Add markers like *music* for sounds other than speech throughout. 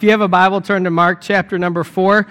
If you have a Bible, turn to Mark chapter number four.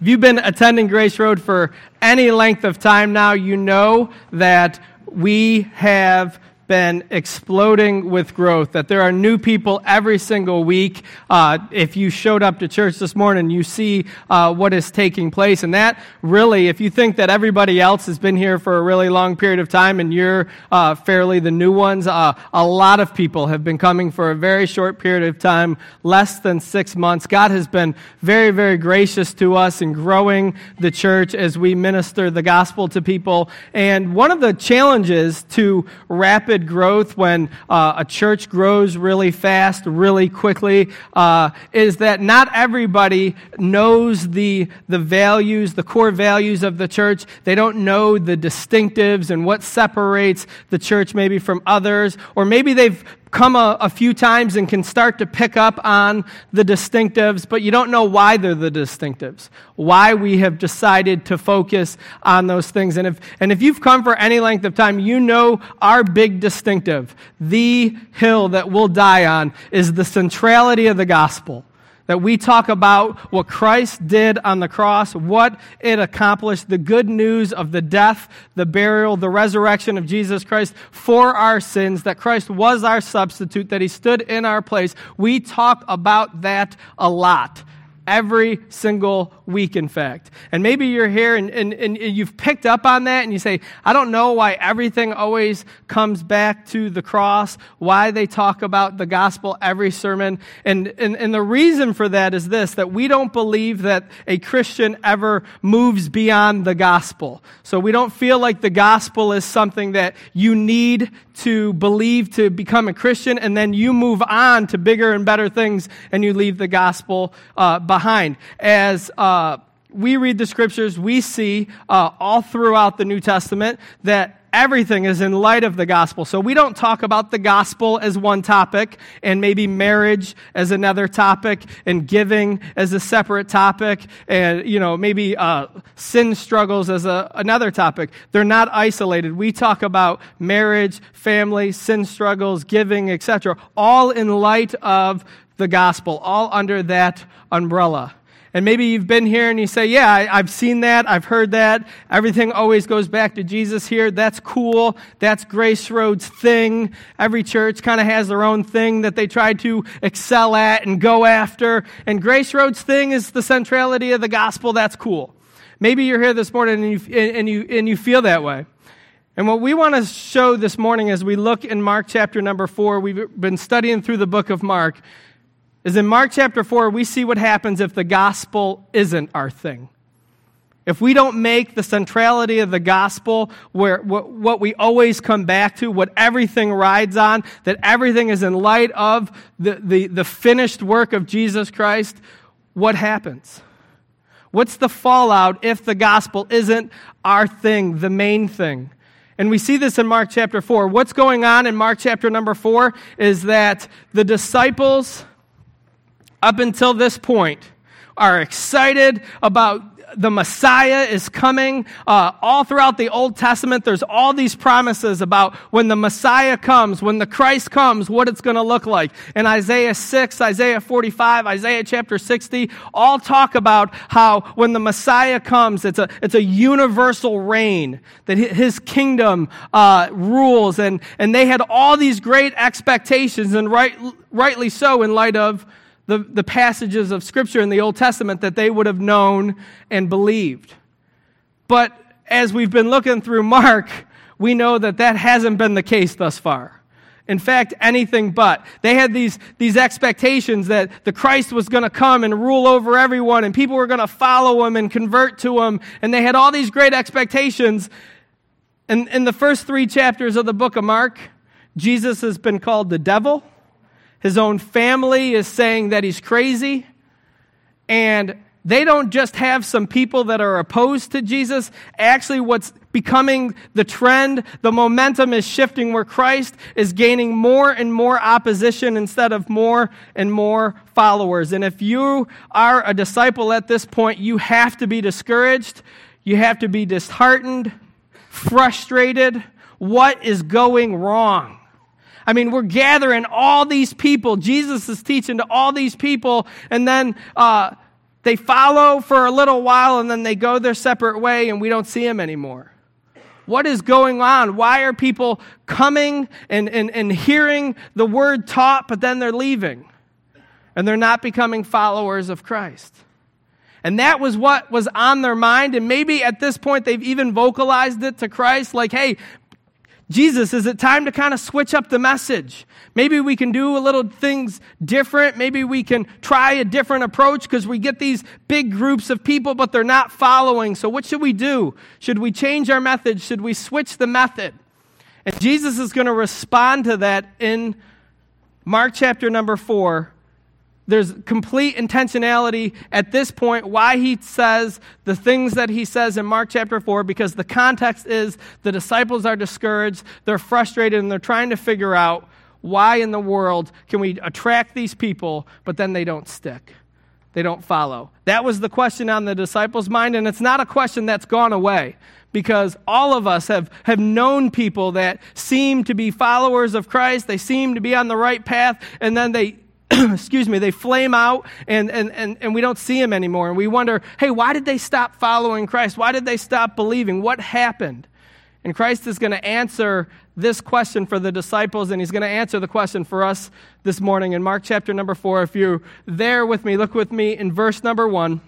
If you've been attending Grace Road for any length of time now, you know that we have been exploding with growth, that there are new people every single week. Uh, if you showed up to church this morning, you see uh, what is taking place. And that really, if you think that everybody else has been here for a really long period of time and you're uh, fairly the new ones, uh, a lot of people have been coming for a very short period of time, less than six months. God has been very, very gracious to us in growing the church as we minister the gospel to people. And one of the challenges to rapid rapid growth, when uh, a church grows really fast, really quickly, uh, is that not everybody knows the, the values, the core values of the church. They don't know the distinctives and what separates the church maybe from others, or maybe they've come a, a, few times and can start to pick up on the distinctives, but you don't know why they're the distinctives, why we have decided to focus on those things. And if, and if you've come for any length of time, you know our big distinctive, the hill that we'll die on, is the centrality of the gospel that we talk about what Christ did on the cross, what it accomplished, the good news of the death, the burial, the resurrection of Jesus Christ for our sins, that Christ was our substitute, that he stood in our place. We talk about that a lot every single week, in fact. And maybe you're here and, and, and you've picked up on that and you say, I don't know why everything always comes back to the cross, why they talk about the gospel every sermon. And, and, and the reason for that is this that we don't believe that a Christian ever moves beyond the gospel. So we don't feel like the gospel is something that you need to believe to become a Christian, and then you move on to bigger and better things and you leave the gospel uh, behind. As uh, we read the scriptures, we see uh, all throughout the New Testament that everything is in light of the gospel. So we don't talk about the gospel as one topic and maybe marriage as another topic and giving as a separate topic and, you know, maybe uh, sin struggles as a, another topic. They're not isolated. We talk about marriage, family, sin struggles, giving, etc., all in light of the gospel, all under that umbrella. And maybe you've been here and you say, Yeah, I, have seen that. I've heard that. Everything always goes back to Jesus here. That's cool. That's Grace Road's thing. Every church kind of has their own thing that they try to excel at and go after. And Grace Road's thing is the centrality of the gospel. That's cool. Maybe you're here this morning and you, and you, and you feel that way. And what we want to show this morning as we look in Mark chapter number four, we've been studying through the book of Mark is in Mark chapter 4, we see what happens if the gospel isn't our thing. If we don't make the centrality of the gospel where what we always come back to, what everything rides on, that everything is in light of the, the, the finished work of Jesus Christ, what happens? What's the fallout if the gospel isn't our thing, the main thing? And we see this in Mark chapter 4. What's going on in Mark chapter number 4 is that the disciples up until this point are excited about the Messiah is coming. Uh, all throughout the Old Testament, there's all these promises about when the Messiah comes, when the Christ comes, what it's going to look like. In Isaiah 6, Isaiah 45, Isaiah chapter 60, all talk about how when the Messiah comes, it's a, it's a universal reign, that his kingdom uh, rules. And, and they had all these great expectations, and right, rightly so in light of the, the passages of Scripture in the Old Testament that they would have known and believed. But as we've been looking through Mark, we know that that hasn't been the case thus far. In fact, anything but. They had these, these expectations that the Christ was going to come and rule over everyone, and people were going to follow him and convert to him, and they had all these great expectations. And in the first three chapters of the book of Mark, Jesus has been called the devil. His own family is saying that he's crazy. And they don't just have some people that are opposed to Jesus. Actually, what's becoming the trend, the momentum is shifting where Christ is gaining more and more opposition instead of more and more followers. And if you are a disciple at this point, you have to be discouraged. You have to be disheartened, frustrated. What is going wrong? I mean, we're gathering all these people. Jesus is teaching to all these people, and then uh, they follow for a little while, and then they go their separate way, and we don't see them anymore. What is going on? Why are people coming and, and, and hearing the word taught, but then they're leaving? And they're not becoming followers of Christ. And that was what was on their mind. And maybe at this point they've even vocalized it to Christ like, hey, Jesus, is it time to kind of switch up the message? Maybe we can do a little things different. Maybe we can try a different approach because we get these big groups of people, but they're not following. So what should we do? Should we change our method? Should we switch the method? And Jesus is going to respond to that in Mark chapter number four, there's complete intentionality at this point why he says the things that he says in Mark chapter 4 because the context is the disciples are discouraged, they're frustrated, and they're trying to figure out why in the world can we attract these people, but then they don't stick. They don't follow. That was the question on the disciples' mind, and it's not a question that's gone away because all of us have, have known people that seem to be followers of Christ. They seem to be on the right path, and then they *clears throat* excuse me, they flame out and, and, and, and we don't see them anymore. And we wonder, hey, why did they stop following Christ? Why did they stop believing? What happened? And Christ is going to answer this question for the disciples, and he's going to answer the question for us this morning in Mark chapter number four. If you're there with me, look with me in verse number one.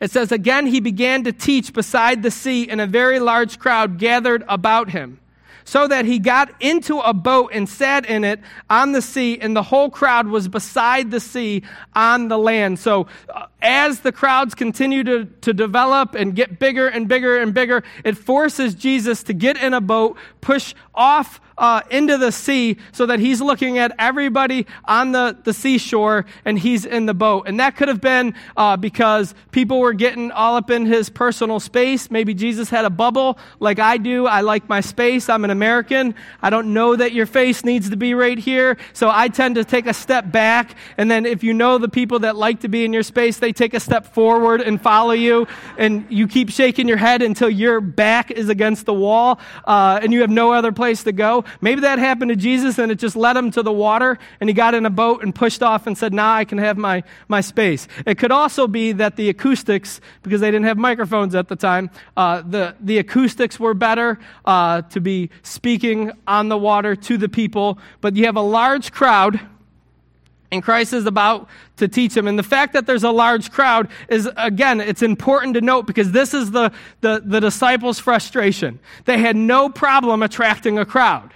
It says, Again, he began to teach beside the sea, and a very large crowd gathered about him so that he got into a boat and sat in it on the sea, and the whole crowd was beside the sea on the land. So, uh, as the crowds continue to, to develop and get bigger and bigger and bigger, it forces Jesus to get in a boat, push off uh, into the sea so that he's looking at everybody on the, the seashore and he's in the boat. And that could have been uh, because people were getting all up in his personal space. Maybe Jesus had a bubble like I do. I like my space. I'm an American. I don't know that your face needs to be right here. So I tend to take a step back. And then if you know the people that like to be in your space, they take a step forward and follow you. And you keep shaking your head until your back is against the wall uh, and you have no other place to go. Maybe that happened to Jesus and it just led him to the water and he got in a boat and pushed off and said, Now I can have my, my space. It could also be that the acoustics, because they didn't have microphones at the time, uh, the, the acoustics were better uh, to be speaking on the water to the people. But you have a large crowd and Christ is about to teach them. And the fact that there's a large crowd is, again, it's important to note because this is the, the, the disciples' frustration. They had no problem attracting a crowd.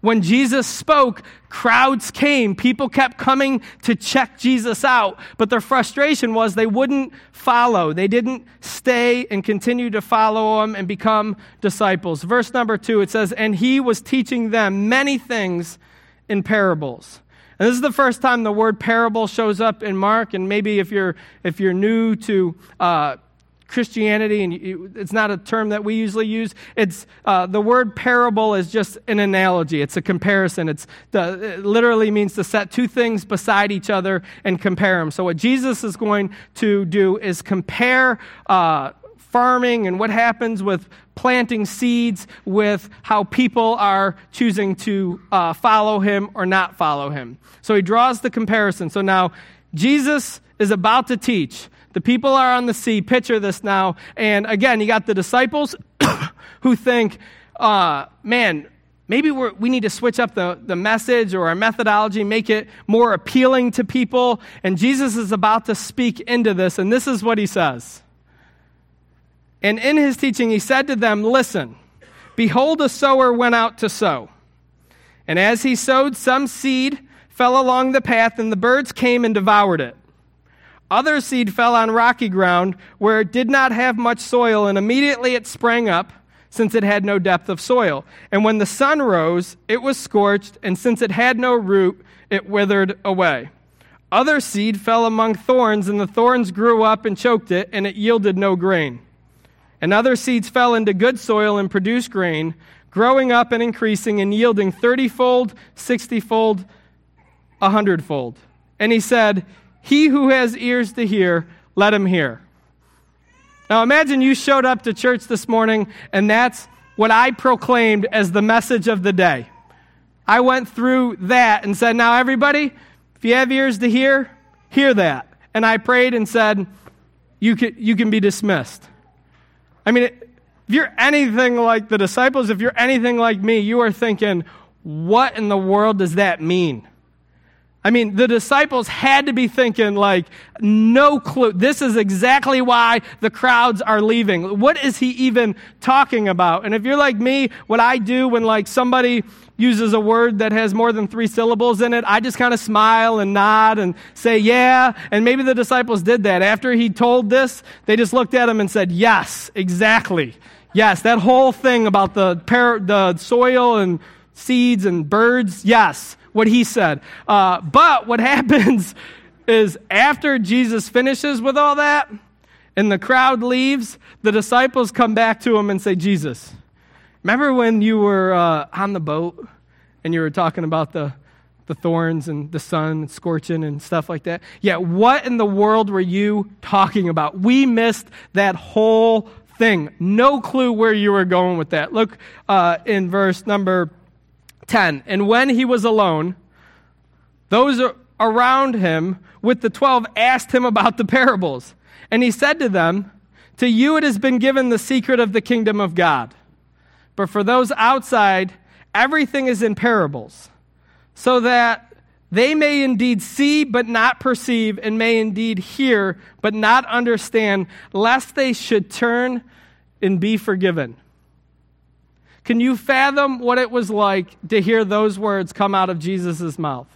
When Jesus spoke, crowds came. People kept coming to check Jesus out. But their frustration was they wouldn't follow. They didn't stay and continue to follow him and become disciples. Verse number two, it says, And he was teaching them many things in parables. And this is the first time the word parable shows up in Mark. And maybe if you're, if you're new to uh, Christianity, and it's not a term that we usually use. It's uh, the word parable is just an analogy. It's a comparison. It's the, it literally means to set two things beside each other and compare them. So what Jesus is going to do is compare. Uh, farming and what happens with planting seeds with how people are choosing to uh, follow him or not follow him. So he draws the comparison. So now Jesus is about to teach. The people are on the sea. Picture this now. And again, you got the disciples *coughs* who think, uh, man, maybe we need to switch up the, the message or our methodology, make it more appealing to people. And Jesus is about to speak into this. And this is what he says. And in his teaching, he said to them, Listen, behold, a sower went out to sow. And as he sowed, some seed fell along the path, and the birds came and devoured it. Other seed fell on rocky ground where it did not have much soil, and immediately it sprang up, since it had no depth of soil. And when the sun rose, it was scorched, and since it had no root, it withered away. Other seed fell among thorns, and the thorns grew up and choked it, and it yielded no grain. And other seeds fell into good soil and produced grain, growing up and increasing and yielding thirtyfold, sixtyfold, a hundredfold. And he said, he who has ears to hear, let him hear. Now imagine you showed up to church this morning and that's what I proclaimed as the message of the day. I went through that and said, Now, everybody, if you have ears to hear, hear that. And I prayed and said, You can, you can be dismissed. I mean, if you're anything like the disciples, if you're anything like me, you are thinking, What in the world does that mean? I mean, the disciples had to be thinking, like, no clue. This is exactly why the crowds are leaving. What is he even talking about? And if you're like me, what I do when, like, somebody uses a word that has more than three syllables in it, I just kind of smile and nod and say, yeah. And maybe the disciples did that. After he told this, they just looked at him and said, yes, exactly. Yes, that whole thing about the, par- the soil and seeds and birds, yes what he said. Uh, but what *laughs* happens is after Jesus finishes with all that and the crowd leaves, the disciples come back to him and say, Jesus, remember when you were uh, on the boat and you were talking about the, the thorns and the sun and scorching and stuff like that? Yeah, what in the world were you talking about? We missed that whole thing. No clue where you were going with that. Look uh, in verse number 10. And when he was alone, those around him with the twelve asked him about the parables. And he said to them, To you it has been given the secret of the kingdom of God. But for those outside, everything is in parables, so that they may indeed see but not perceive, and may indeed hear but not understand, lest they should turn and be forgiven. Can you fathom what it was like to hear those words come out of Jesus' mouth?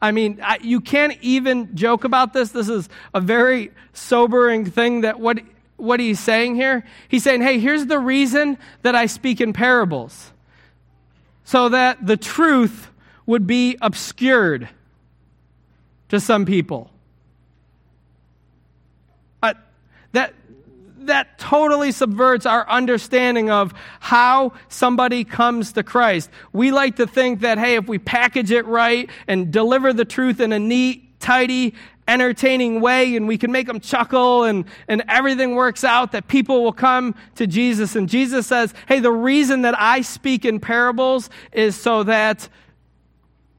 I mean, I, you can't even joke about this. This is a very sobering thing that what, what he's saying here. He's saying, hey, here's the reason that I speak in parables so that the truth would be obscured to some people. Uh, that, that totally subverts our understanding of how somebody comes to Christ. We like to think that, hey, if we package it right and deliver the truth in a neat, tidy, entertaining way and we can make them chuckle and, and everything works out, that people will come to Jesus. And Jesus says, hey, the reason that I speak in parables is so that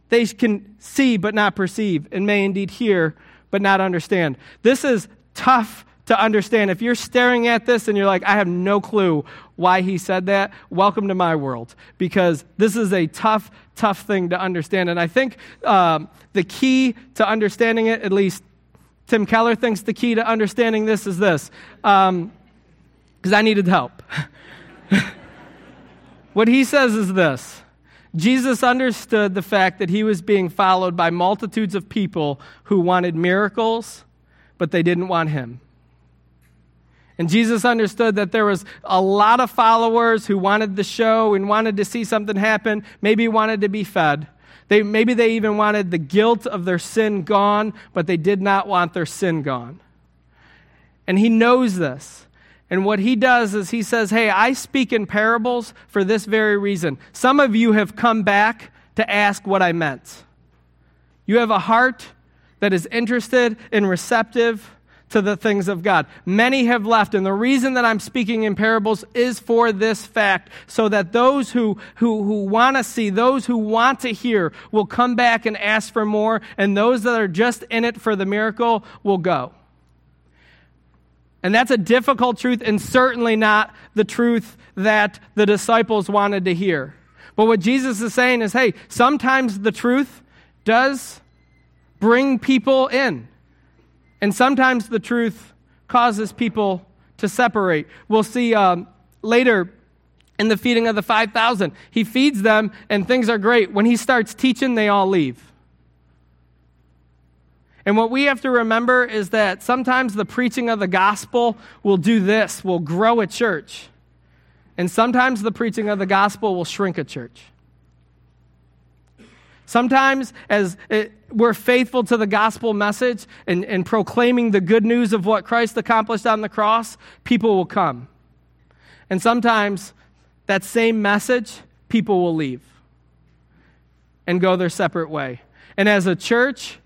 they can see but not perceive and may indeed hear but not understand. This is tough to understand. If you're staring at this and you're like, I have no clue why he said that, welcome to my world because this is a tough, tough thing to understand. And I think um, the key to understanding it, at least Tim Keller thinks the key to understanding this is this because um, I needed help. *laughs* what he says is this. Jesus understood the fact that he was being followed by multitudes of people who wanted miracles, but they didn't want him. And Jesus understood that there was a lot of followers who wanted the show and wanted to see something happen, maybe wanted to be fed. They, maybe they even wanted the guilt of their sin gone, but they did not want their sin gone. And he knows this. And what he does is he says, Hey, I speak in parables for this very reason. Some of you have come back to ask what I meant. You have a heart that is interested and receptive to the things of God. Many have left, and the reason that I'm speaking in parables is for this fact, so that those who, who, who want to see, those who want to hear, will come back and ask for more, and those that are just in it for the miracle will go. And that's a difficult truth, and certainly not the truth that the disciples wanted to hear. But what Jesus is saying is hey, sometimes the truth does bring people in. And sometimes the truth causes people to separate. We'll see um, later in the feeding of the 5,000. He feeds them and things are great. When he starts teaching, they all leave. And what we have to remember is that sometimes the preaching of the gospel will do this, will grow a church. And sometimes the preaching of the gospel will shrink a church. Sometimes, as it, we're faithful to the gospel message and, and proclaiming the good news of what Christ accomplished on the cross, people will come. And sometimes, that same message, people will leave and go their separate way. And as a church,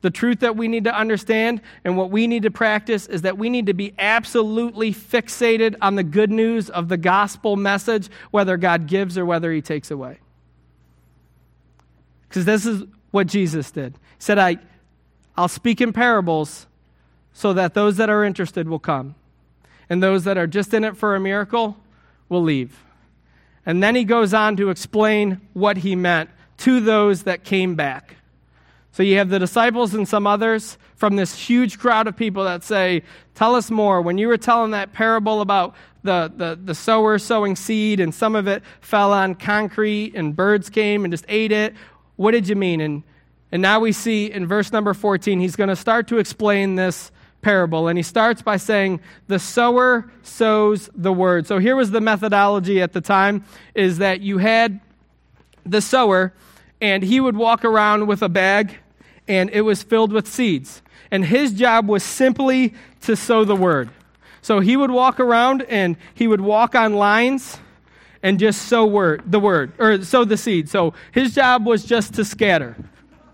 the truth that we need to understand and what we need to practice is that we need to be absolutely fixated on the good news of the gospel message, whether God gives or whether he takes away. Because this is what Jesus did. He said, I, I'll speak in parables so that those that are interested will come, and those that are just in it for a miracle will leave. And then he goes on to explain what he meant to those that came back. So you have the disciples and some others from this huge crowd of people that say, Tell us more. When you were telling that parable about the, the, the sower sowing seed and some of it fell on concrete and birds came and just ate it, what did you mean? And, and now we see in verse number 14, he's going to start to explain this parable. And he starts by saying, The sower sows the word. So here was the methodology at the time is that you had the sower, and he would walk around with a bag, and it was filled with seeds. And his job was simply to sow the word. So he would walk around and he would walk on lines and just sow word, the word, or sow the seed. So his job was just to scatter.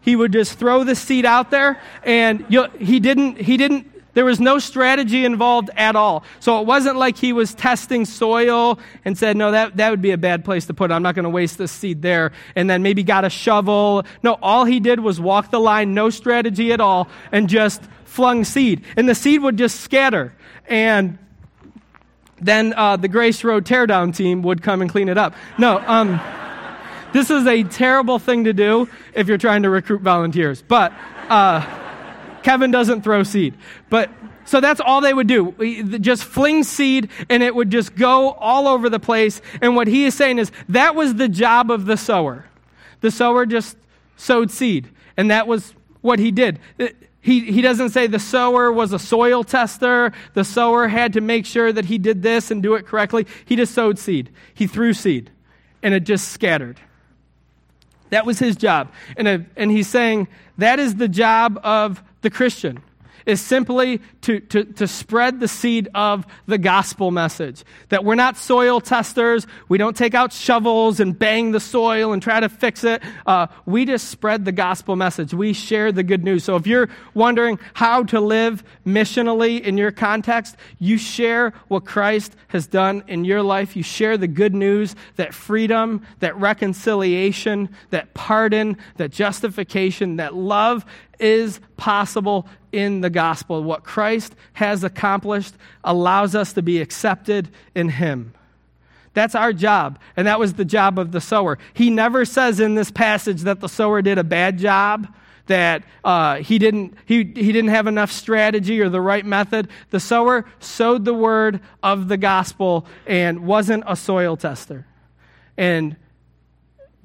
He would just throw the seed out there, and he didn't, he didn't there was no strategy involved at all. So it wasn't like he was testing soil and said, no, that, that would be a bad place to put it. I'm not going to waste this seed there. And then maybe got a shovel. No, all he did was walk the line, no strategy at all, and just flung seed. And the seed would just scatter. And then uh, the Grace Road teardown team would come and clean it up. No, um, this is a terrible thing to do if you're trying to recruit volunteers. But. Uh, Kevin doesn't throw seed. But so that's all they would do. Just fling seed and it would just go all over the place. And what he is saying is that was the job of the sower. The sower just sowed seed. And that was what he did. He, he doesn't say the sower was a soil tester. The sower had to make sure that he did this and do it correctly. He just sowed seed. He threw seed. And it just scattered. That was his job. And, a, and he's saying that is the job of the Christian is simply to, to, to spread the seed of the gospel message. That we're not soil testers. We don't take out shovels and bang the soil and try to fix it. Uh, we just spread the gospel message. We share the good news. So if you're wondering how to live missionally in your context, you share what Christ has done in your life. You share the good news that freedom, that reconciliation, that pardon, that justification, that love is possible in the gospel. What Christ has accomplished allows us to be accepted in Him. That's our job, and that was the job of the sower. He never says in this passage that the sower did a bad job, that uh, he, didn't, he, he didn't have enough strategy or the right method. The sower sowed the word of the gospel and wasn't a soil tester and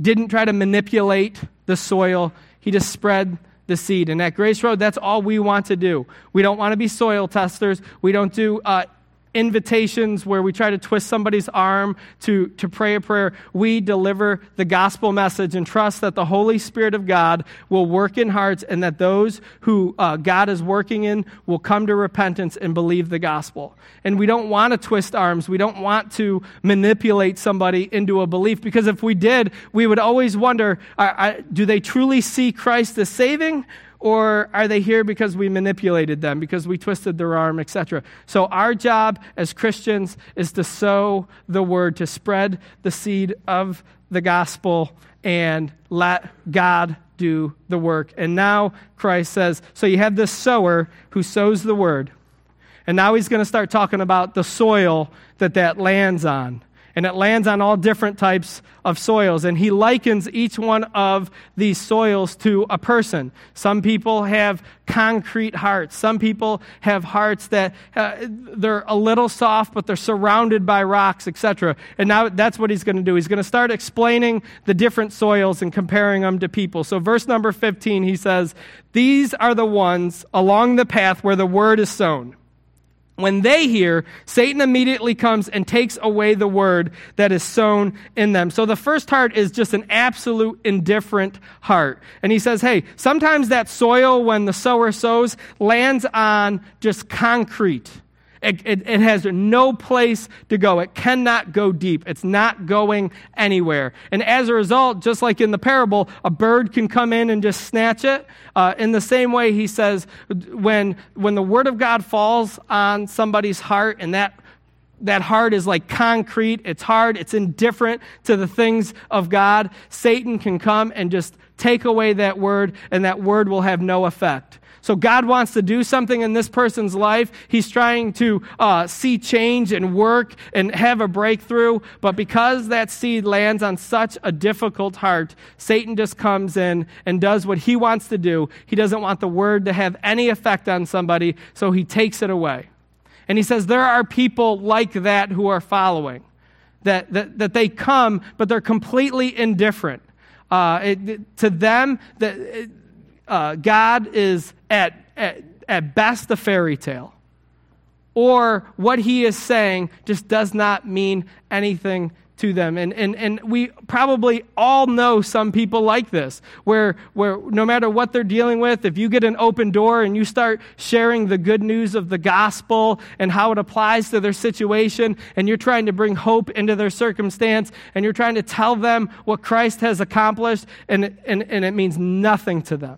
didn't try to manipulate the soil. He just spread the seed. And at Grace Road, that's all we want to do. We don't want to be soil testers. We don't do uh, invitations where we try to twist somebody's arm to, to pray a prayer. We deliver the gospel message and trust that the Holy Spirit of God will work in hearts and that those who uh, God is working in will come to repentance and believe the gospel. And we don't want to twist arms. We don't want to manipulate somebody into a belief because if we did, we would always wonder do they truly see Christ as saving? Or are they here because we manipulated them, because we twisted their arm, etc.? So, our job as Christians is to sow the word, to spread the seed of the gospel, and let God do the work. And now Christ says, so you have this sower who sows the word. And now he's going to start talking about the soil that that lands on and it lands on all different types of soils. And he likens each one of these soils to a person. Some people have concrete hearts. Some people have hearts that uh, they're a little soft, but they're surrounded by rocks, etc. And now that's what he's going to do. He's going to start explaining the different soils and comparing them to people. So, verse number 15, he says, These are the ones along the path where the word is sown. When they hear, Satan immediately comes and takes away the word that is sown in them. So the first heart is just an absolute indifferent heart. And he says, hey, sometimes that soil, when the sower sows, lands on just concrete. It, it, it, has no place to go. It cannot go deep. It's not going anywhere. And as a result, just like in the parable, a bird can come in and just snatch it. Uh, in the same way, he says, when, when the word of God falls on somebody's heart and that that heart is like concrete, it's hard, it's indifferent to the things of God, Satan can come and just take away that word, and that word will have no effect. So God wants to do something in this person's life. He's trying to uh, see change and work and have a breakthrough. But because that seed lands on such a difficult heart, Satan just comes in and does what he wants to do. He doesn't want the word to have any effect on somebody, so he takes it away. And he says there are people like that who are following, that, that, that they come, but they're completely indifferent. Uh, it, to them, that uh, God is at, at, at best a fairy tale. Or what he is saying just does not mean anything to them. And, and, and we probably all know some people like this, where, where no matter what they're dealing with, if you get an open door and you start sharing the good news of the gospel and how it applies to their situation, and you're trying to bring hope into their circumstance, and you're trying to tell them what Christ has accomplished, and, and, and it means nothing to them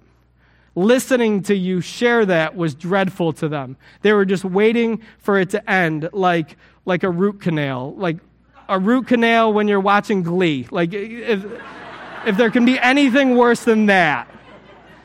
listening to you share that was dreadful to them. They were just waiting for it to end like, like a root canal, like a root canal when you're watching Glee. Like, if, if there can be anything worse than that,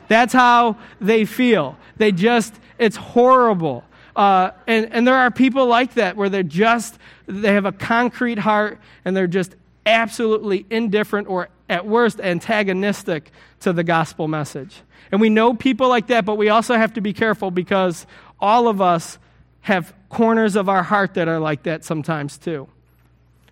that's how they feel. They just, it's horrible. Uh, and, and there are people like that where they're just, they have a concrete heart and they're just absolutely indifferent or at worst antagonistic to the gospel message. And we know people like that, but we also have to be careful because all of us have corners of our heart that are like that sometimes too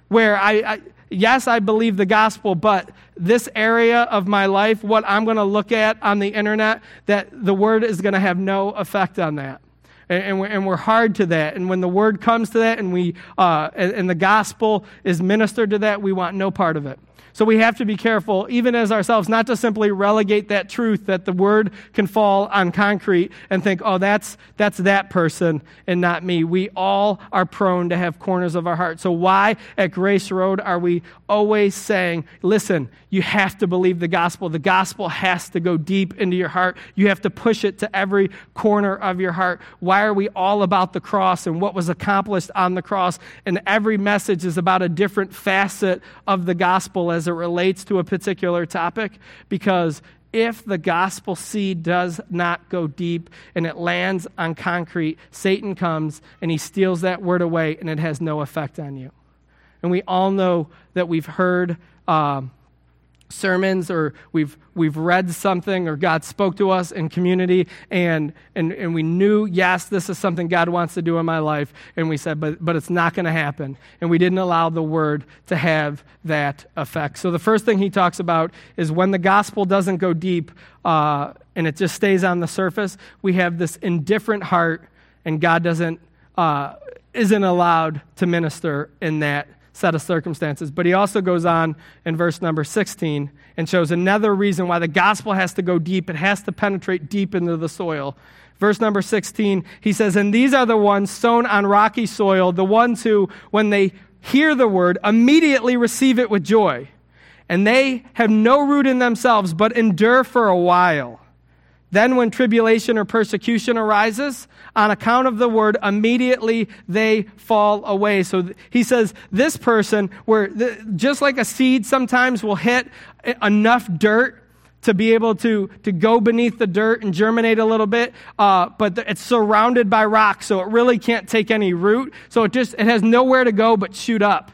where I, I yes, I believe the gospel, but this area of my life, what I'm going to look at on the internet, that the word is going to have no effect on that. And, and, we're, hard to that. And when the word comes to that and, we, uh, and, and the gospel is ministered to that, we want no part of it. So we have to be careful, even as ourselves, not to simply relegate that truth that the word can fall on concrete and think, oh, that's, that's that person and not me. We all are prone to have corners of our heart. So why at Grace Road are we always saying, listen, you have to believe the gospel. The gospel has to go deep into your heart. You have to push it to every corner of your heart. Why are we all about the cross and what was accomplished on the cross? And every message is about a different facet of the gospel as it relates to a particular topic because if the gospel seed does not go deep and it lands on concrete, Satan comes and he steals that word away and it has no effect on you. And we all know that we've heard um, sermons or we've, we've read something or God spoke to us in community and, and, and we knew, yes, this is something God wants to do in my life. And we said, but, but it's not going to happen. And we didn't allow the word to have that effect. So the first thing he talks about is when the gospel doesn't go deep uh, and it just stays on the surface, we have this indifferent heart and God doesn't, uh, isn't allowed to minister in that set of circumstances. But he also goes on in verse number 16 and shows another reason why the gospel has to go deep. It has to penetrate deep into the soil. Verse number 16, he says, And these are the ones sown on rocky soil, the ones who, when they hear the word, immediately receive it with joy. And they have no root in themselves, but endure for a while. Then, when tribulation or persecution arises on account of the word, immediately they fall away. So he says, this person, where just like a seed sometimes will hit enough dirt to be able to, to go beneath the dirt and germinate a little bit, uh, but it's surrounded by rocks, so it really can't take any root. So it just it has nowhere to go but shoot up.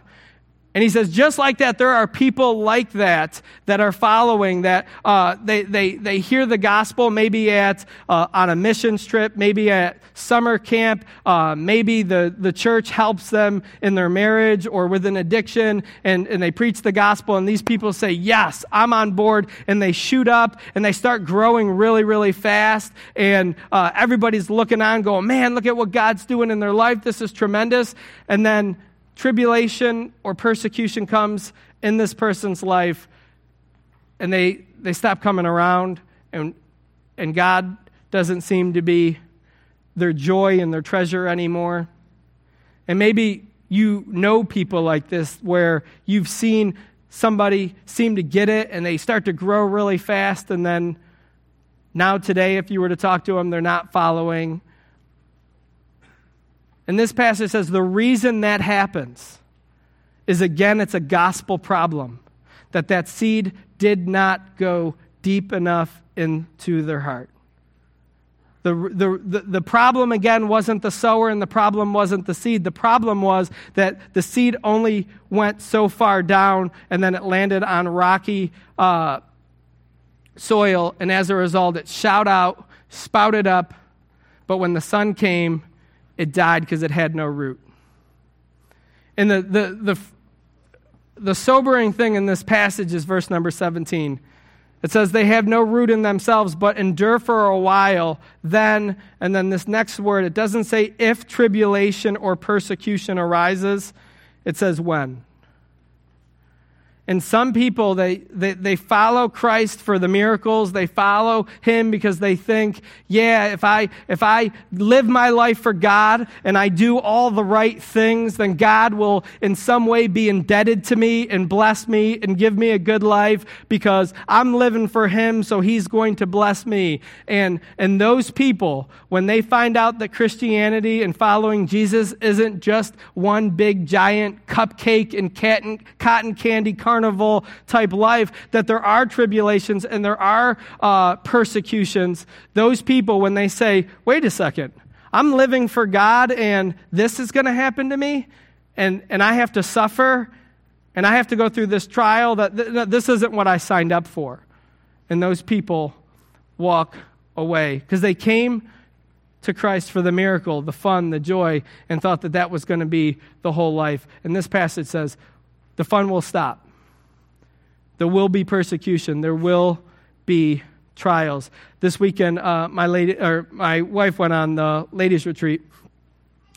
And he says, just like that, there are people like that that are following that. Uh, they, they, they hear the gospel maybe at, uh, on a mission trip, maybe at summer camp. Uh, maybe the, the church helps them in their marriage or with an addiction, and, and they preach the gospel. And these people say, Yes, I'm on board. And they shoot up and they start growing really, really fast. And uh, everybody's looking on, going, Man, look at what God's doing in their life. This is tremendous. And then tribulation or persecution comes in this person's life and they, they stop coming around and, and God doesn't seem to be their joy and their treasure anymore. And maybe you know people like this where you've seen somebody seem to get it and they start to grow really fast and then now today if you were to talk to them they're not following And this passage says the reason that happens is again, it's a gospel problem that that seed did not go deep enough into their heart. The, the, the, the, problem, again, wasn't the sower and the problem wasn't the seed. The problem was that the seed only went so far down and then it landed on rocky uh, soil, and as a result, it shot out, spouted up, but when the sun came, it died because it had no root. And the, the, the, the sobering thing in this passage is verse number 17. It says, They have no root in themselves, but endure for a while. Then, and then this next word, it doesn't say if tribulation or persecution arises, it says when. And some people, they, they, they follow Christ for the miracles. They follow him because they think, yeah, if I, if I live my life for God and I do all the right things, then God will in some way be indebted to me and bless me and give me a good life because I'm living for him, so he's going to bless me. And, and those people, when they find out that Christianity and following Jesus isn't just one big giant cupcake and cotton candy carnival type life, that there are tribulations and there are uh, persecutions. Those people, when they say, wait a second, I'm living for God and this is going to happen to me, and, and I have to suffer, and I have to go through this trial, that, that this isn't what I signed up for. And those people walk away because they came to Christ for the miracle, the fun, the joy, and thought that that was going to be the whole life. And this passage says the fun will stop. There will be persecution. There will be trials. This weekend, uh, my lady or my wife went on the ladies' retreat,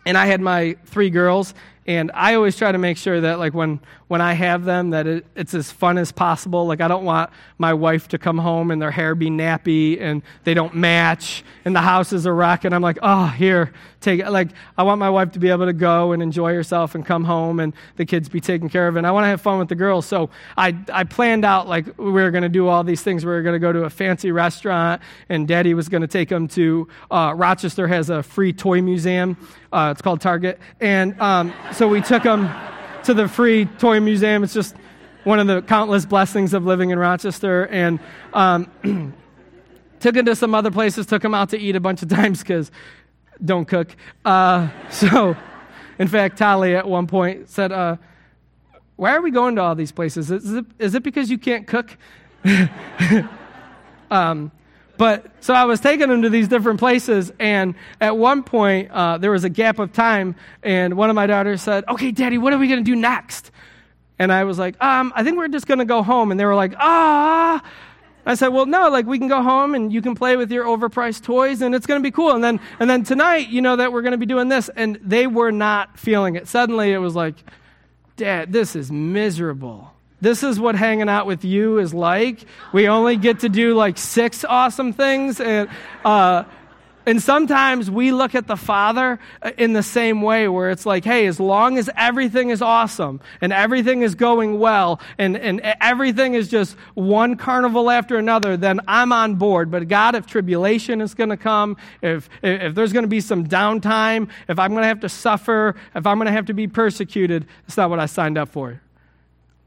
and I had my three girls, and I always try to make sure that like when when I have them that it, it's as fun as possible. Like I don't want my wife to come home and their hair be nappy and they don't match and the house is a wreck and I'm like, "Oh, here, take it." Like I want my wife to be able to go and enjoy herself and come home and the kids be taken care of and I want to have fun with the girls. So I I planned out like we were going to do all these things. We were going to go to a fancy restaurant and daddy was going to take them to uh, Rochester has a free toy museum. Uh, it's called Target. And um, so we took them to the free toy museum. It's just one of the countless blessings of living in Rochester. And um, *clears throat* took him to some other places, took him out to eat a bunch of times because don't cook. Uh, *laughs* so, in fact, Tali at one point said, uh, Why are we going to all these places? Is it, is it because you can't cook? *laughs* um, but so I was taking him to these different places, and at one point uh, there was a gap of time, and one of my daughters said, "Okay, Daddy, what are we going to do next?" And I was like, um, "I think we're just going to go home." And they were like, "Ah." I said, "Well, no, like we can go home and you can play with your overpriced toys, and it's going to be cool." And then, and then tonight, you know that we're going to be doing this, and they were not feeling it. Suddenly, it was like, "Dad, this is miserable." This is what hanging out with you is like. We only get to do like six awesome things. And, uh, and sometimes we look at the Father in the same way, where it's like, hey, as long as everything is awesome and everything is going well and, and everything is just one carnival after another, then I'm on board. But God, if tribulation is going to come, if, if there's going to be some downtime, if I'm going to have to suffer, if I'm going to have to be persecuted, it's not what I signed up for.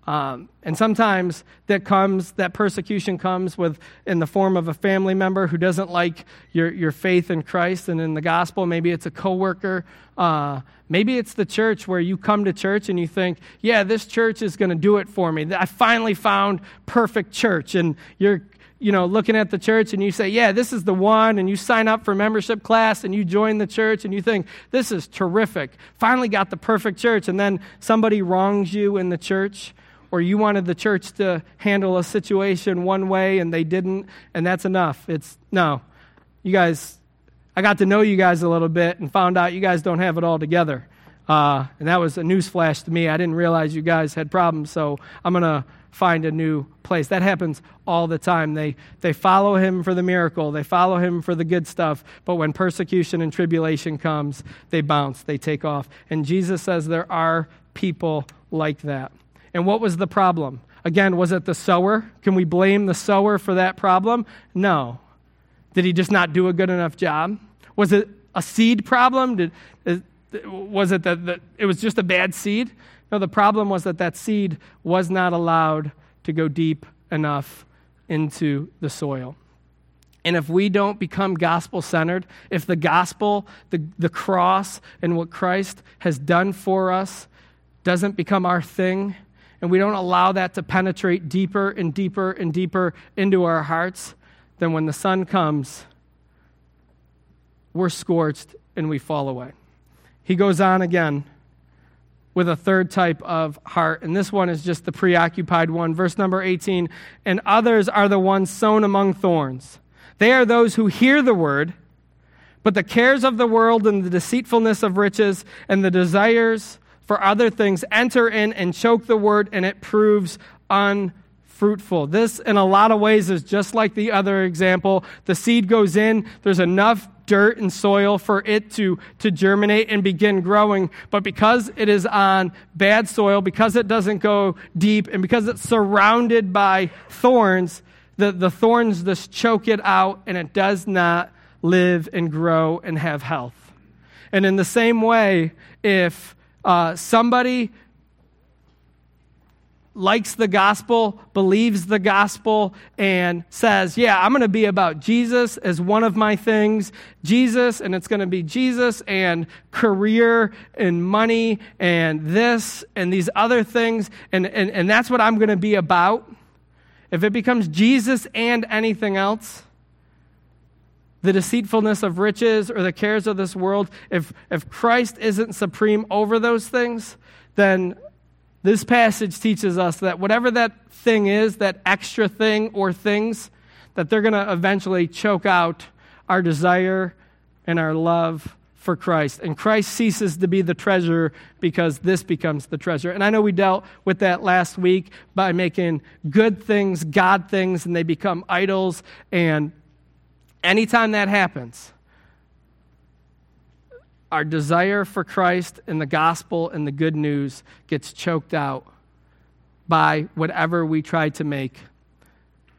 Um, and sometimes that comes, that persecution comes with in the form of a family member who doesn't like your, your faith in Christ and in the gospel. Maybe it's a coworker. Uh, maybe it's the church where you come to church and you think, yeah, this church is going to do it for me. I finally found perfect church. And you're you know, looking at the church and you say, yeah, this is the one, and you sign up for membership class and you join the church and you think, this is terrific. Finally got the perfect church. And then somebody wrongs you in the church or you wanted the church to handle a situation one way and they didn't, and that's enough. It's no. You guys, I got to know you guys a little bit and found out you guys don't have it all together. Uh, and that was a newsflash to me. I didn't realize you guys had problems, so I'm going to find a new place. That happens all the time. They, they follow him for the miracle, they follow him for the good stuff, but when persecution and tribulation comes, they bounce, they take off. And Jesus says there are people like that. And what was the problem? Again, was it the sower? Can we blame the sower for that problem? No. Did he just not do a good enough job? Was it a seed problem? Did, was it that, it was just a bad seed? No, the problem was that that seed was not allowed to go deep enough into the soil. And if we don't become gospel centered, if the gospel, the, the cross, and what Christ has done for us doesn't become our thing, and we don't allow that to penetrate deeper and deeper and deeper into our hearts, then when the sun comes, we're scorched and we fall away. He goes on again with a third type of heart, and this one is just the preoccupied one. Verse number 18 And others are the ones sown among thorns. They are those who hear the word, but the cares of the world and the deceitfulness of riches and the desires for other things enter in and choke the word, and it proves unfruitful. This, in a lot of ways, is just like the other example. The seed goes in, there's enough dirt and soil for it to, to germinate and begin growing. But because it is on bad soil, because it doesn't go deep, and because it's surrounded by thorns, the, the thorns just choke it out and it does not live and grow and have health. And in the same way, if uh, somebody likes the gospel, believes the gospel, and says, Yeah, I'm going to be about Jesus as one of my things. Jesus, and it's going to be Jesus and career and money and this and these other things, and, and, and that's what I'm going to be about. If it becomes Jesus and anything else, the deceitfulness of riches or the cares of this world, if, if Christ isn't supreme over those things, then this passage teaches us that whatever that thing is, that extra thing or things, that they're going to eventually choke out our desire and our love for Christ. And Christ ceases to be the treasure because this becomes the treasure. And I know we dealt with that last week by making good things God things and they become idols. And anytime that happens, our desire for Christ and the gospel and the good news gets choked out by whatever we try to make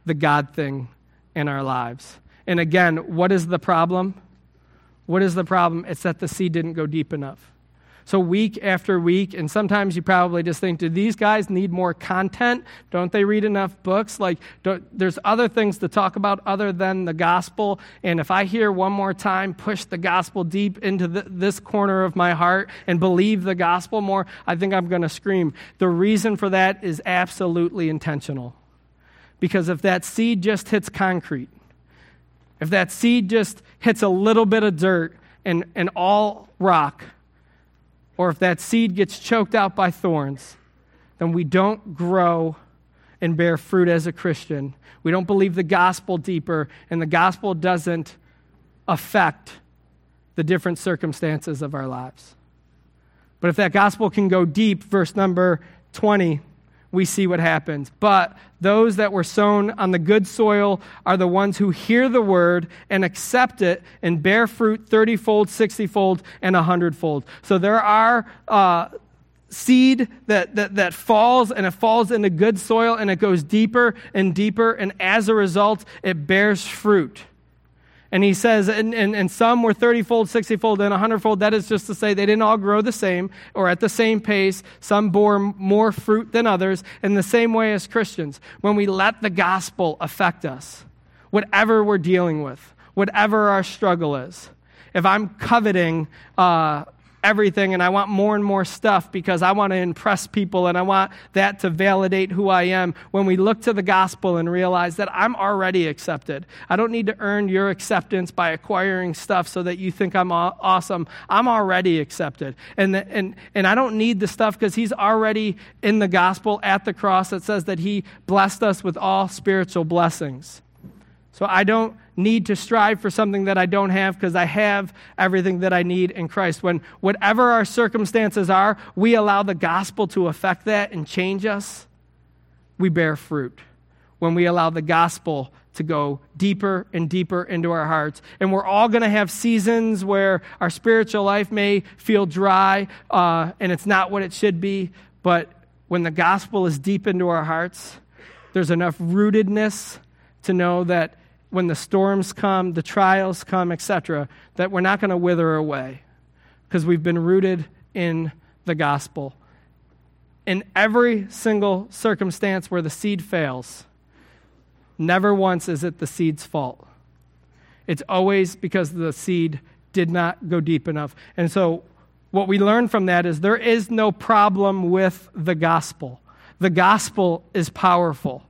the God thing in our lives. And again, what is the problem? What is the problem? It's that the seed didn't go deep enough. So, week after week, and sometimes you probably just think, do these guys need more content? Don't they read enough books? Like, there's other things to talk about other than the gospel. And if I hear one more time, push the gospel deep into the, this corner of my heart and believe the gospel more, I think I'm going to scream. The reason for that is absolutely intentional. Because if that seed just hits concrete, if that seed just hits a little bit of dirt and, and all rock, or if that seed gets choked out by thorns, then we don't grow and bear fruit as a Christian. We don't believe the gospel deeper, and the gospel doesn't affect the different circumstances of our lives. But if that gospel can go deep, verse number 20, we see what happens. But those that were sown on the good soil are the ones who hear the word and accept it and bear fruit 30 fold, 60 fold, and 100 fold. So there are. Uh, seed that, that, that falls and it falls into good soil and it goes deeper and deeper, and as a result, it bears fruit. And he says, and, and, and some were 30 fold, 60 fold, and 100 fold. That is just to say they didn't all grow the same or at the same pace. Some bore more fruit than others. In the same way as Christians, when we let the gospel affect us, whatever we're dealing with, whatever our struggle is, if I'm coveting uh, everything and I want more and more stuff because I want to impress people and I want that to validate who I am. When we look to the gospel and realize that I'm already accepted, I don't need to earn your acceptance by acquiring stuff so that you think I'm awesome. I'm already accepted. And, the, and, and I don't need the stuff because He's already in the gospel at the cross that says that He blessed us with all spiritual blessings. So I don't need to strive for something that I don't have because I have everything that I need in Christ. When whatever our circumstances are, we allow the gospel to affect that and change us, we bear fruit. When we allow the gospel to go deeper and deeper into our hearts. And we're all going to have seasons where our spiritual life may feel dry uh, and it's not what it should be. But when the gospel is deep into our hearts, there's enough rootedness to know that when the storms come, the trials come, etc., that we're not going to wither away. because we've been rooted in the gospel. In every single circumstance where the seed fails, never once is it the seed's fault. It's always because the seed did not go deep enough. And so, what we learn from that is there is no problem with the gospel. The gospel is powerful.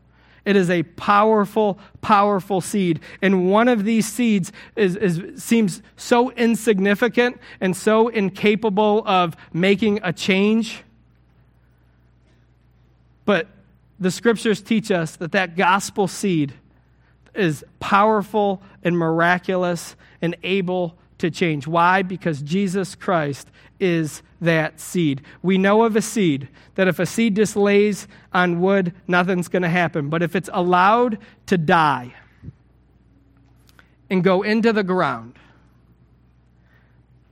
It is a powerful, powerful seed. And one of these seeds is, is, seems so insignificant and so incapable of making a change. But the scriptures teach us that that gospel seed is powerful and miraculous and able to change. Why? Because Jesus Christ is that seed. We know of a seed that if a seed just lays on wood, nothing's going to happen. But if it's allowed to die and go into the ground,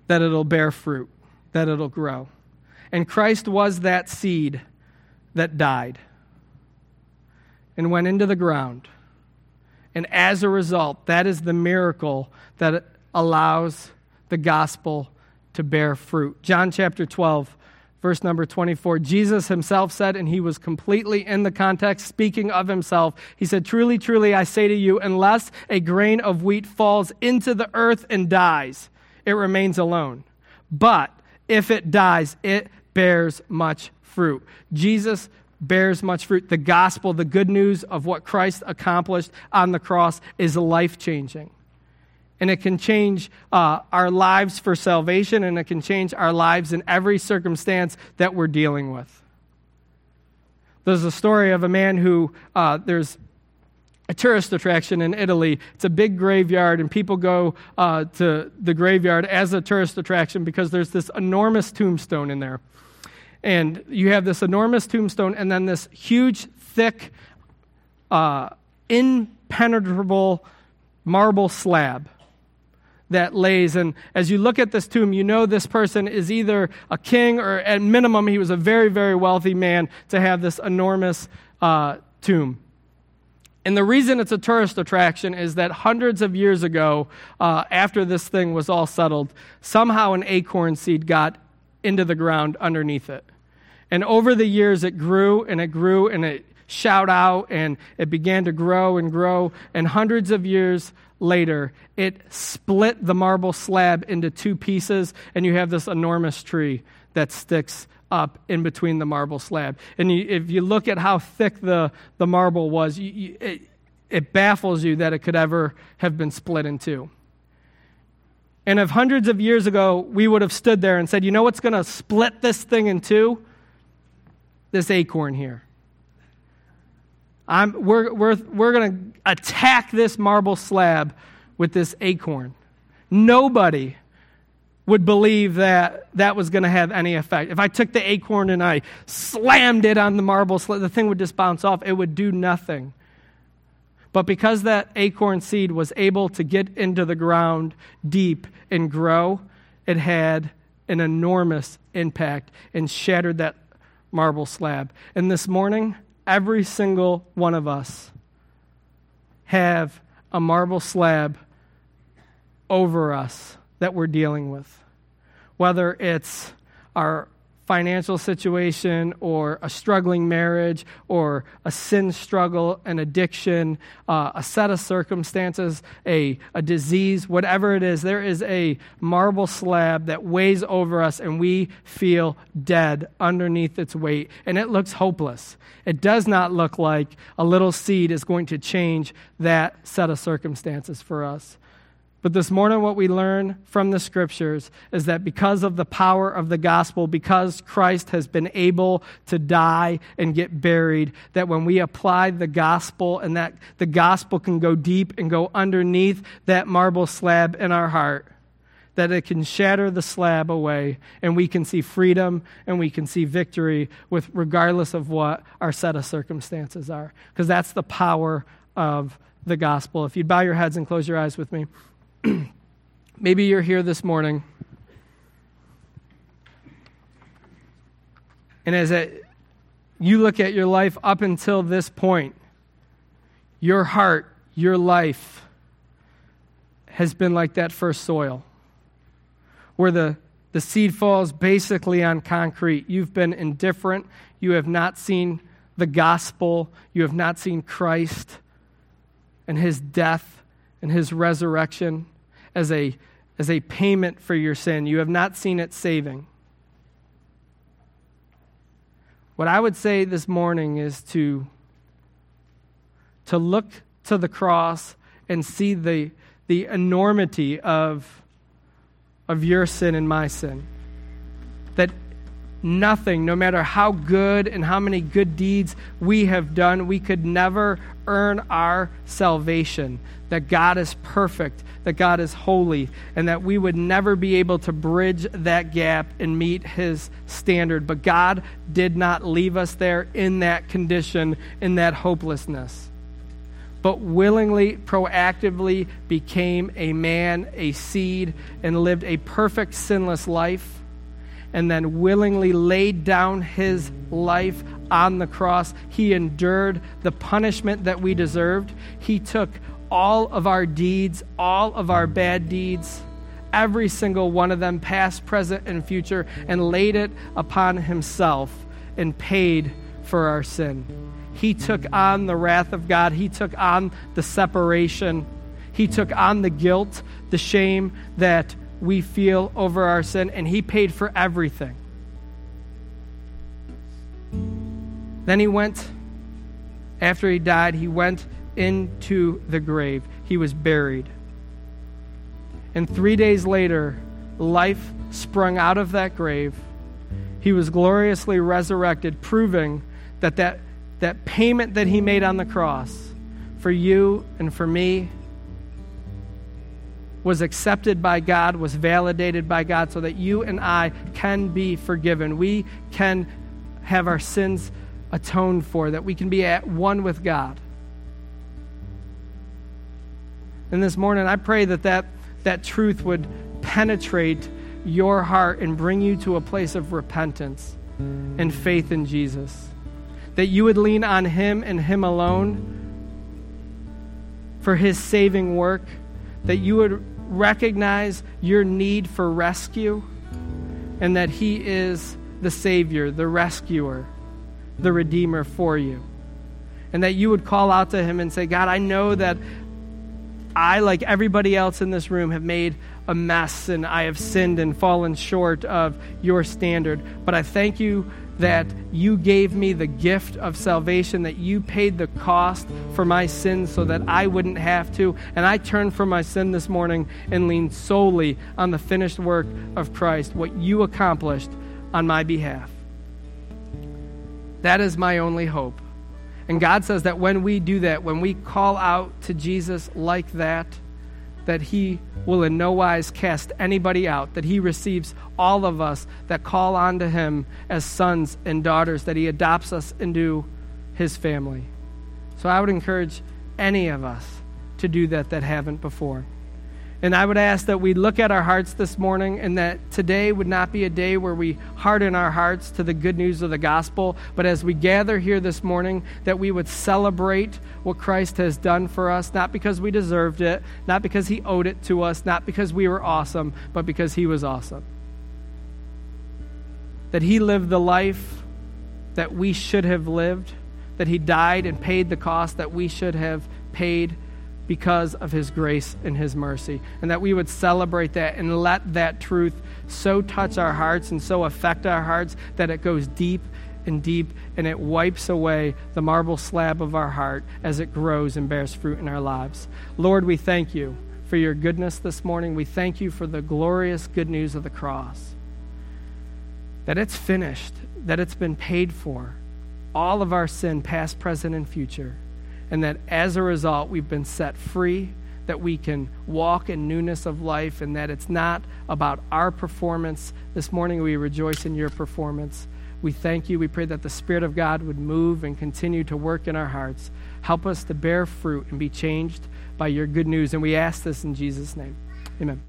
that it'll bear fruit, that it'll grow. And Christ was that seed that died and went into the ground. And as a result, that is the miracle that allows the gospel to bear fruit. John chapter 12, verse number 24. Jesus himself said, and he was completely in the context speaking of himself, he said, Truly, truly, I say to you, unless a grain of wheat falls into the earth and dies, it remains alone. But if it dies, it bears much fruit. Jesus bears much fruit. The gospel, the good news of what Christ accomplished on the cross, is life changing and it can change uh, our lives for salvation, and it can change our lives in every circumstance that we're dealing with. There's a story of a man who, uh, there's a tourist attraction in Italy. It's a big graveyard, and people go uh, to the graveyard as a tourist attraction because there's this enormous tombstone in there. And you have this enormous tombstone, and then this huge, thick, uh, impenetrable marble slab that lays. And as you look at this tomb, you know this person is either a king or at minimum, he was a very, very wealthy man to have this enormous uh, tomb. And the reason it's a tourist attraction is that hundreds of years ago, uh, after this thing was all settled, somehow an acorn seed got into the ground underneath it. And over the years, it grew and it grew and it shout out and it began to grow and grow. And hundreds of years later, it split the marble slab into two pieces, and you have this enormous tree that sticks up in between the marble slab. And you, if you look at how thick the, the marble was, you, you, it, it baffles you that it could ever have been split in two. And if hundreds of years ago we would have stood there and said, you know what's going to split this thing in two? This acorn here. I'm, we're we're, we're going to attack this marble slab with this acorn. Nobody would believe that that was going to have any effect. If I took the acorn and I slammed it on the marble slab, the thing would just bounce off. It would do nothing. But because that acorn seed was able to get into the ground deep and grow, it had an enormous impact and shattered that marble slab. And this morning, every single one of us have a marble slab over us that we're dealing with. Whether it's our financial situation or a struggling marriage or a sin struggle, an addiction, uh, a set of circumstances, a, a disease, whatever it is, there is a marble slab that weighs over us and we feel dead underneath its weight and it looks hopeless. It does not look like a little seed is going to change that set of circumstances for us. But this morning, what we learn from the scriptures is that because of the power of the gospel, because Christ has been able to die and get buried, that when we apply the gospel and that the gospel can go deep and go underneath that marble slab in our heart, that it can shatter the slab away and we can see freedom and we can see victory with regardless of what our set of circumstances are. Because that's the power of the gospel. If you'd bow your heads and close your eyes with me. *clears throat* Maybe you're here this morning, and as you look at your life up until this point, your heart, your life has been like that first soil, where the the seed falls basically on concrete. You've been indifferent. You have not seen the gospel. You have not seen Christ and his death and his resurrection as a, as a payment for your sin. You have not seen it saving. What I would say this morning is to, to look to the cross and see the, the enormity of of your sin and my sin. Nothing, no matter how good and how many good deeds we have done, we could never earn our salvation. That God is perfect, that God is holy, and that we would never be able to bridge that gap and meet His standard. But God did not leave us there in that condition, in that hopelessness but willingly, proactively became a man, a seed, and lived a perfect, sinless life, and then willingly laid down his life on the cross. He endured the punishment that we deserved. He took all of our deeds, all of our bad deeds, every single one of them, past, present, and future, and laid it upon himself and paid for our sin. He took on the wrath of God, He took on the separation, He took on the guilt, the shame that we feel over our sin, and He paid for everything. Then He went, after He died, He went into the grave. He was buried. And three days later, life sprung out of that grave. He was gloriously resurrected, proving that that that payment that he made on the cross for you and for me was accepted by God, was validated by God, so that you and I can be forgiven. We can have our sins atoned for, that we can be at one with God. And this morning, I pray that that, that truth would penetrate your heart and bring you to a place of repentance and faith in Jesus that you would lean on Him and Him alone for His saving work, that you would recognize your need for rescue, and that He is the Savior, the rescuer, the Redeemer for you. And that you would call out to Him and say, God, I know that I, like everybody else in this room, have made a mess and I have sinned and fallen short of your standard. But I thank you that you gave me the gift of salvation, that you paid the cost for my sins so that I wouldn't have to. And I turn from my sin this morning and lean solely on the finished work of Christ, what you accomplished on my behalf. That is my only hope. And God says that when we do that, when we call out to Jesus like that, that he will in no wise cast anybody out, that he receives all of us that call on to him as sons and daughters, that he adopts us into his family. So I would encourage any of us to do that that haven't before. And I would ask that we look at our hearts this morning and that today would not be a day where we harden our hearts to the good news of the gospel, but as we gather here this morning, that we would celebrate what Christ has done for us, not because we deserved it, not because he owed it to us, not because we were awesome, but because he was awesome. That he lived the life that we should have lived, that he died and paid the cost that we should have paid because of his grace and his mercy. And that we would celebrate that and let that truth so touch our hearts and so affect our hearts that it goes deep and deep and it wipes away the marble slab of our heart as it grows and bears fruit in our lives. Lord, we thank you for your goodness this morning. We thank you for the glorious good news of the cross. That it's finished, that it's been paid for. All of our sin, past, present, and future and that as a result, we've been set free, that we can walk in newness of life, and that it's not about our performance. This morning, we rejoice in your performance. We thank you. We pray that the Spirit of God would move and continue to work in our hearts. Help us to bear fruit and be changed by your good news. And we ask this in Jesus' name. Amen.